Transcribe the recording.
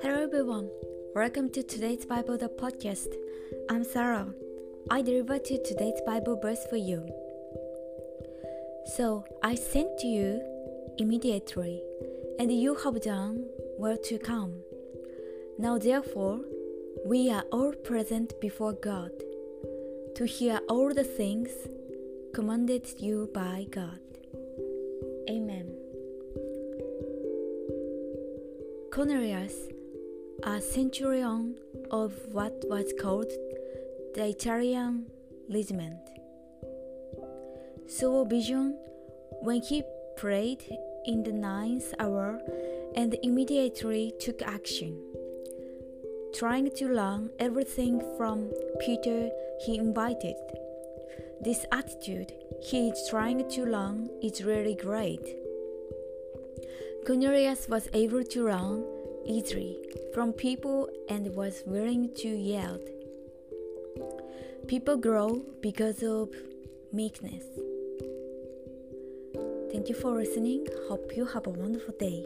Hello everyone, welcome to today's Bible the podcast. I'm Sarah. I deliver to today's Bible verse for you. So I sent to you immediately, and you have done well to come. Now therefore, we are all present before God to hear all the things commanded you by God. Amen. Cornelius, a centurion of what was called the Italian regiment, saw a vision when he prayed in the ninth hour and immediately took action. Trying to learn everything from Peter, he invited. This attitude he is trying to learn is really great. Cornelius was able to learn easily from people and was willing to yield. People grow because of meekness. Thank you for listening. Hope you have a wonderful day.